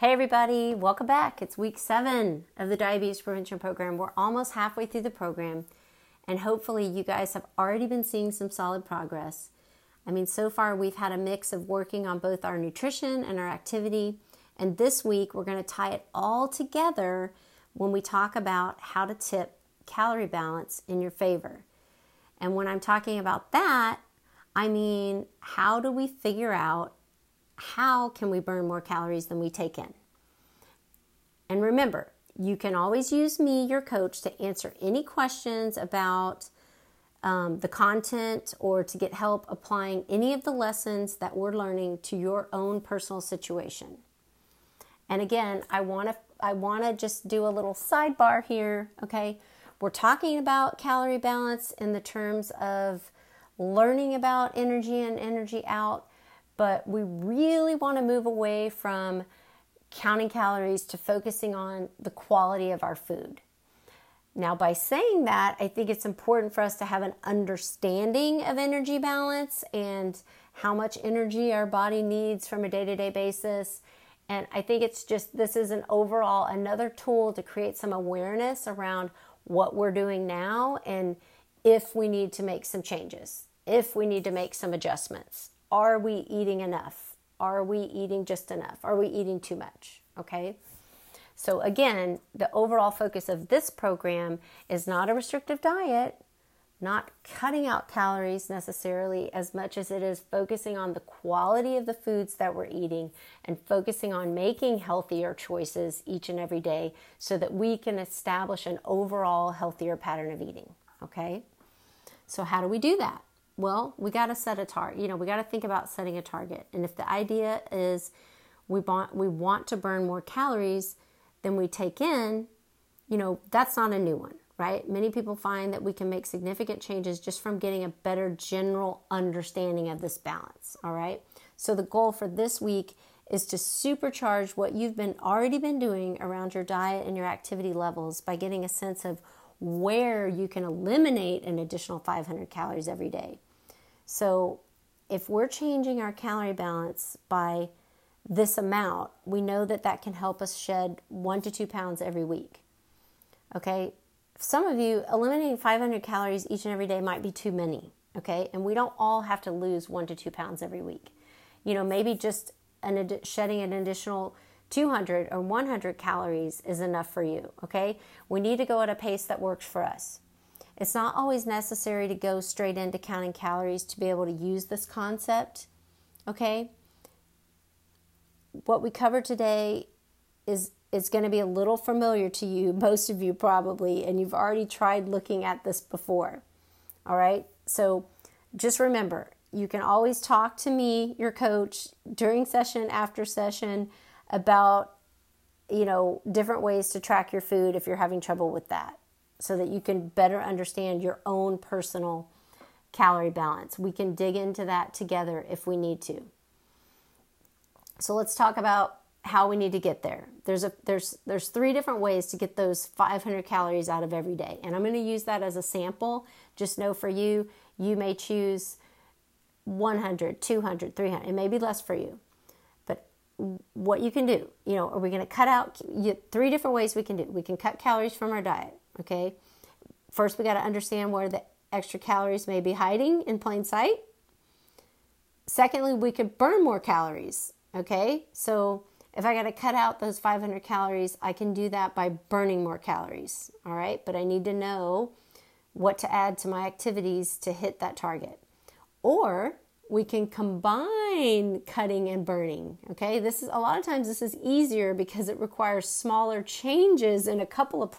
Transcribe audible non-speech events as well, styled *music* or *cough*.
Hey, everybody, welcome back. It's week seven of the Diabetes Prevention Program. We're almost halfway through the program, and hopefully, you guys have already been seeing some solid progress. I mean, so far, we've had a mix of working on both our nutrition and our activity, and this week, we're going to tie it all together when we talk about how to tip calorie balance in your favor. And when I'm talking about that, I mean, how do we figure out how can we burn more calories than we take in? And remember, you can always use me, your coach, to answer any questions about um, the content or to get help applying any of the lessons that we're learning to your own personal situation. And again, I want to I want to just do a little sidebar here, okay? We're talking about calorie balance in the terms of learning about energy in, energy out but we really want to move away from counting calories to focusing on the quality of our food. Now, by saying that, I think it's important for us to have an understanding of energy balance and how much energy our body needs from a day to day basis. And I think it's just this is an overall another tool to create some awareness around what we're doing now and if we need to make some changes, if we need to make some adjustments. Are we eating enough? Are we eating just enough? Are we eating too much? Okay. So, again, the overall focus of this program is not a restrictive diet, not cutting out calories necessarily as much as it is focusing on the quality of the foods that we're eating and focusing on making healthier choices each and every day so that we can establish an overall healthier pattern of eating. Okay? So, how do we do that? Well, we got to set a target. You know, we got to think about setting a target. And if the idea is we want we want to burn more calories than we take in, you know, that's not a new one, right? Many people find that we can make significant changes just from getting a better general understanding of this balance, all right? So the goal for this week is to supercharge what you've been already been doing around your diet and your activity levels by getting a sense of where you can eliminate an additional 500 calories every day. So, if we're changing our calorie balance by this amount, we know that that can help us shed one to two pounds every week. Okay, some of you eliminating 500 calories each and every day might be too many. Okay, and we don't all have to lose one to two pounds every week. You know, maybe just an shedding an additional 200 or 100 calories is enough for you. Okay, we need to go at a pace that works for us. It's not always necessary to go straight into counting calories to be able to use this concept. Okay? What we cover today is is going to be a little familiar to you, *laughs* most of you probably, and you've already tried looking at this before. All right? So just remember, you can always talk to me, your coach, during session, after session about you know, different ways to track your food if you're having trouble with that so that you can better understand your own personal calorie balance. We can dig into that together if we need to. So let's talk about how we need to get there. There's a there's there's three different ways to get those 500 calories out of every day. And I'm going to use that as a sample. Just know for you, you may choose 100, 200, 300. It may be less for you. But what you can do, you know, are we going to cut out three different ways we can do. We can cut calories from our diet. Okay. First, we got to understand where the extra calories may be hiding in plain sight. Secondly, we could burn more calories. Okay. So if I got to cut out those 500 calories, I can do that by burning more calories. All right. But I need to know what to add to my activities to hit that target. Or we can combine cutting and burning. Okay, this is a lot of times this is easier because it requires smaller changes in a couple of